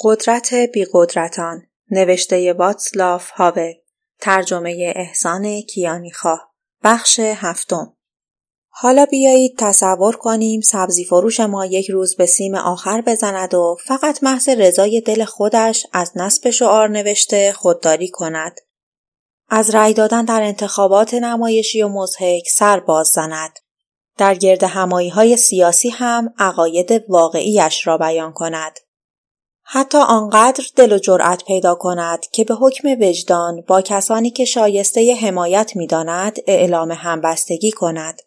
قدرت بیقدرتان نوشته واتسلاف هاول ترجمه احسان کیانیخواه بخش هفتم حالا بیایید تصور کنیم سبزی فروش ما یک روز به سیم آخر بزند و فقط محض رضای دل خودش از نصب شعار نوشته خودداری کند. از رأی دادن در انتخابات نمایشی و مزهک سر باز زند. در گرد همایی های سیاسی هم عقاید واقعیش را بیان کند. حتی آنقدر دل و جرأت پیدا کند که به حکم وجدان با کسانی که شایسته حمایت می‌داند اعلام همبستگی کند.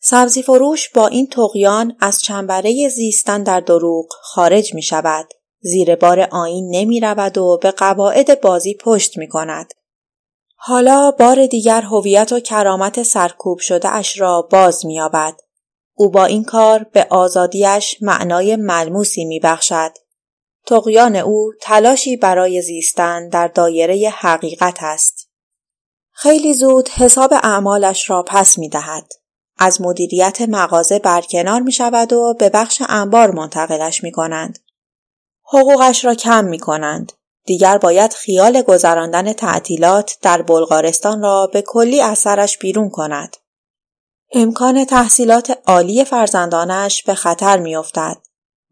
سبزی فروش با این تقیان از چنبره زیستن در دروغ خارج می شود. زیر بار آین نمی رود و به قواعد بازی پشت می کند. حالا بار دیگر هویت و کرامت سرکوب شده اش را باز می یابد. او با این کار به آزادیش معنای ملموسی می بخشد. تقیان او تلاشی برای زیستن در دایره حقیقت است. خیلی زود حساب اعمالش را پس می دهد. از مدیریت مغازه برکنار می شود و به بخش انبار منتقلش می کنند. حقوقش را کم می کنند. دیگر باید خیال گذراندن تعطیلات در بلغارستان را به کلی اثرش بیرون کند. امکان تحصیلات عالی فرزندانش به خطر می افتد.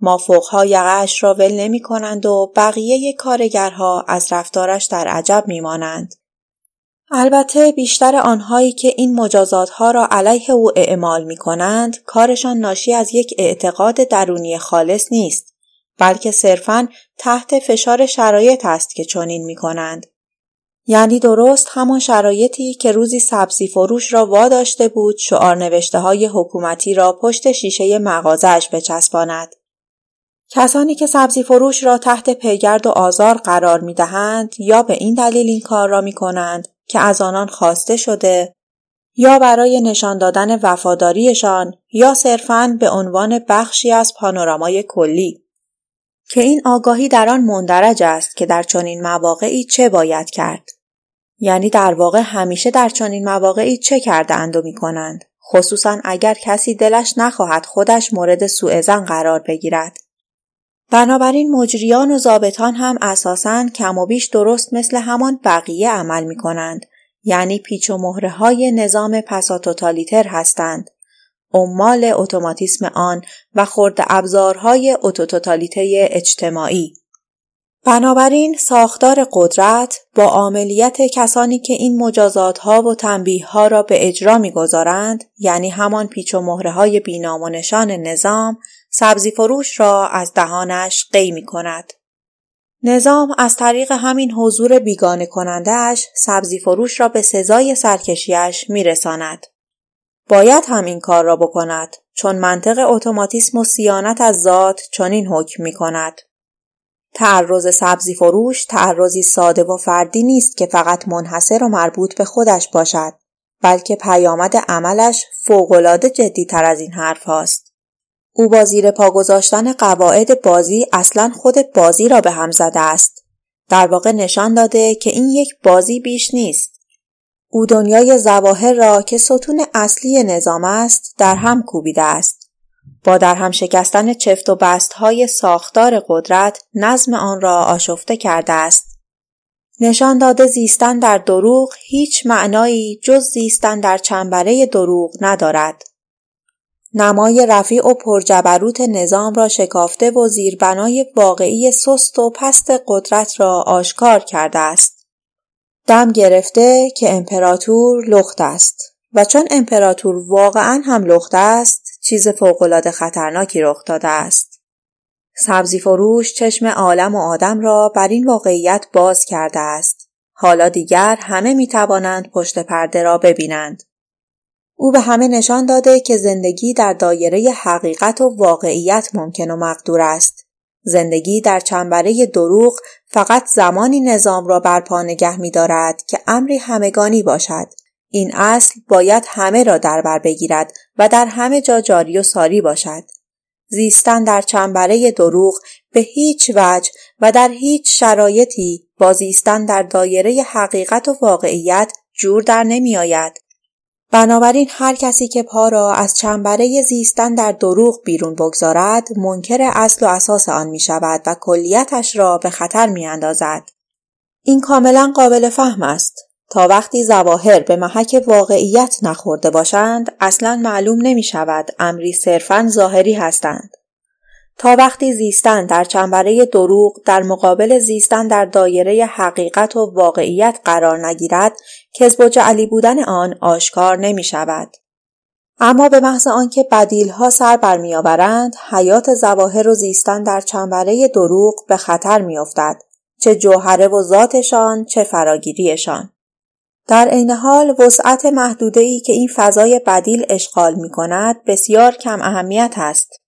مافوقها یقهاش را ول نمی کنند و بقیه کارگرها از رفتارش در عجب می مانند. البته بیشتر آنهایی که این مجازات ها را علیه او اعمال می کنند کارشان ناشی از یک اعتقاد درونی خالص نیست بلکه صرفاً تحت فشار شرایط است که چنین می کنند. یعنی درست همان شرایطی که روزی سبزی فروش را واداشته بود شعار نوشته های حکومتی را پشت شیشه مغازش بچسباند. کسانی که سبزی فروش را تحت پیگرد و آزار قرار می دهند یا به این دلیل این کار را می کنند که از آنان خواسته شده یا برای نشان دادن وفاداریشان یا صرفاً به عنوان بخشی از پانورامای کلی. که این آگاهی در آن مندرج است که در چنین مواقعی چه باید کرد؟ یعنی در واقع همیشه در چنین مواقعی چه کرده اند و می کنند خصوصا اگر کسی دلش نخواهد خودش مورد سوء قرار بگیرد. بنابراین مجریان و ضابطان هم اساساً کم و بیش درست مثل همان بقیه عمل می کنند. یعنی پیچ و مهره های نظام پساتوتالیتر هستند. عمال اتوماتیسم آن و خرد ابزارهای اتوتوتالیته اجتماعی. بنابراین ساختار قدرت با عملیت کسانی که این مجازات ها و تنبیه ها را به اجرا می‌گذارند یعنی همان پیچ و مهره های بینام و نشان نظام سبزی فروش را از دهانش قی می کند. نظام از طریق همین حضور بیگانه کنندهش سبزی فروش را به سزای سرکشیش می رساند. باید هم این کار را بکند چون منطق اتوماتیسم و سیانت از ذات چنین حکم می کند. تعرض سبزی فروش تعرضی ساده و فردی نیست که فقط منحصر و مربوط به خودش باشد بلکه پیامد عملش فوقالعاده جدیتر از این حرف هاست. او با زیر پا گذاشتن قواعد بازی اصلا خود بازی را به هم زده است. در واقع نشان داده که این یک بازی بیش نیست. او دنیای زواهر را که ستون اصلی نظام است در هم کوبیده است. با در هم شکستن چفت و بست های ساختار قدرت نظم آن را آشفته کرده است. نشان داده زیستن در دروغ هیچ معنایی جز زیستن در چنبره دروغ ندارد. نمای رفیع و پرجبروت نظام را شکافته و زیربنای واقعی سست و پست قدرت را آشکار کرده است. دم گرفته که امپراتور لخت است و چون امپراتور واقعا هم لخت است چیز فوقالعاده خطرناکی رخ داده است. سبزی فروش چشم عالم و آدم را بر این واقعیت باز کرده است. حالا دیگر همه می توانند پشت پرده را ببینند. او به همه نشان داده که زندگی در دایره حقیقت و واقعیت ممکن و مقدور است. زندگی در چنبره دروغ فقط زمانی نظام را برپا نگه می دارد که امری همگانی باشد. این اصل باید همه را در بر بگیرد و در همه جا جاری و ساری باشد. زیستن در چنبره دروغ به هیچ وجه و در هیچ شرایطی با زیستن در دایره حقیقت و واقعیت جور در نمی آید. بنابراین هر کسی که پا را از چنبره زیستن در دروغ بیرون بگذارد منکر اصل و اساس آن می شود و کلیتش را به خطر می اندازد. این کاملا قابل فهم است. تا وقتی زواهر به محک واقعیت نخورده باشند اصلا معلوم نمی شود امری صرفا ظاهری هستند. تا وقتی زیستن در چنبره دروغ در مقابل زیستن در دایره حقیقت و واقعیت قرار نگیرد کذب و جعلی بودن آن آشکار نمی شود. اما به محض آنکه ها سر برمیآورند حیات زواهر و زیستن در چنبره دروغ به خطر میافتد چه جوهره و ذاتشان چه فراگیریشان در عین حال وسعت محدوده ای که این فضای بدیل اشغال می کند بسیار کم اهمیت است.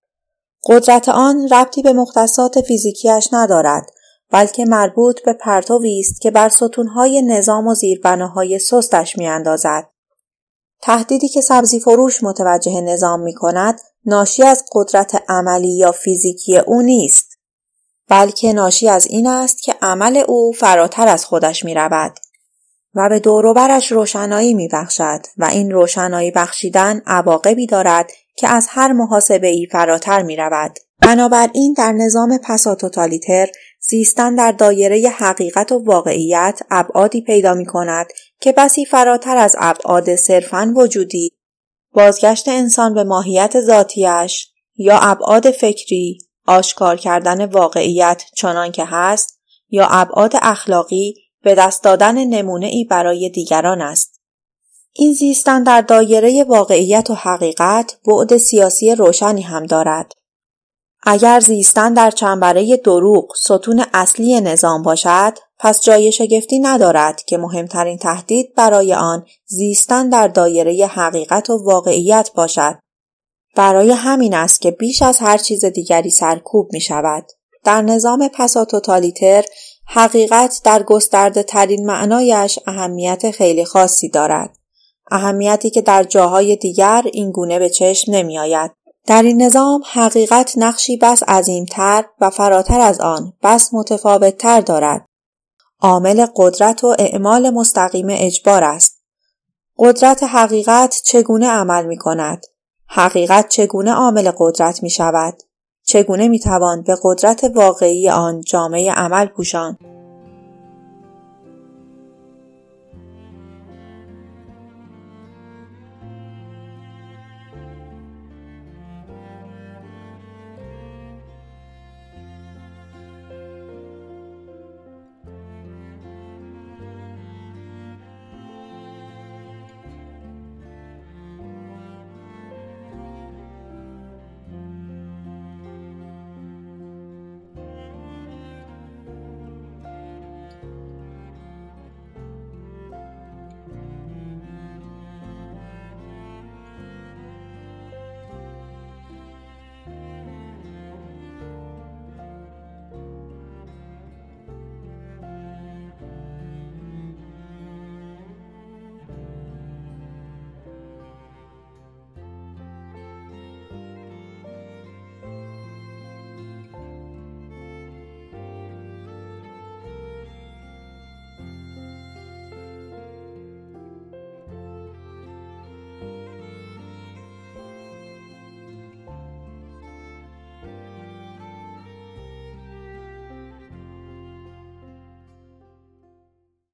قدرت آن ربطی به مختصات فیزیکیش ندارد بلکه مربوط به پرتوی است که بر ستونهای نظام و زیربناهای سستش میاندازد تهدیدی که سبزی فروش متوجه نظام می کند ناشی از قدرت عملی یا فیزیکی او نیست بلکه ناشی از این است که عمل او فراتر از خودش می رود و به دوروبرش روشنایی می بخشد و این روشنایی بخشیدن عواقبی دارد که از هر محاسبه ای فراتر می رود. بنابراین در نظام پساتوتالیتر زیستن در دایره حقیقت و واقعیت ابعادی پیدا می کند که بسی فراتر از ابعاد صرفا وجودی بازگشت انسان به ماهیت ذاتیش یا ابعاد فکری آشکار کردن واقعیت چنان که هست یا ابعاد اخلاقی به دست دادن نمونه ای برای دیگران است. این زیستن در دایره واقعیت و حقیقت بعد سیاسی روشنی هم دارد. اگر زیستن در چنبره دروغ ستون اصلی نظام باشد پس جای شگفتی ندارد که مهمترین تهدید برای آن زیستن در دایره حقیقت و واقعیت باشد برای همین است که بیش از هر چیز دیگری سرکوب می شود. در نظام پسا توتالیتر حقیقت در گسترده ترین معنایش اهمیت خیلی خاصی دارد. اهمیتی که در جاهای دیگر این گونه به چشم نمی آید. در این نظام حقیقت نقشی بس عظیمتر و فراتر از آن بس متفاوتتر دارد. عامل قدرت و اعمال مستقیم اجبار است. قدرت حقیقت چگونه عمل می کند؟ حقیقت چگونه عامل قدرت می شود؟ چگونه می توان به قدرت واقعی آن جامعه عمل پوشان؟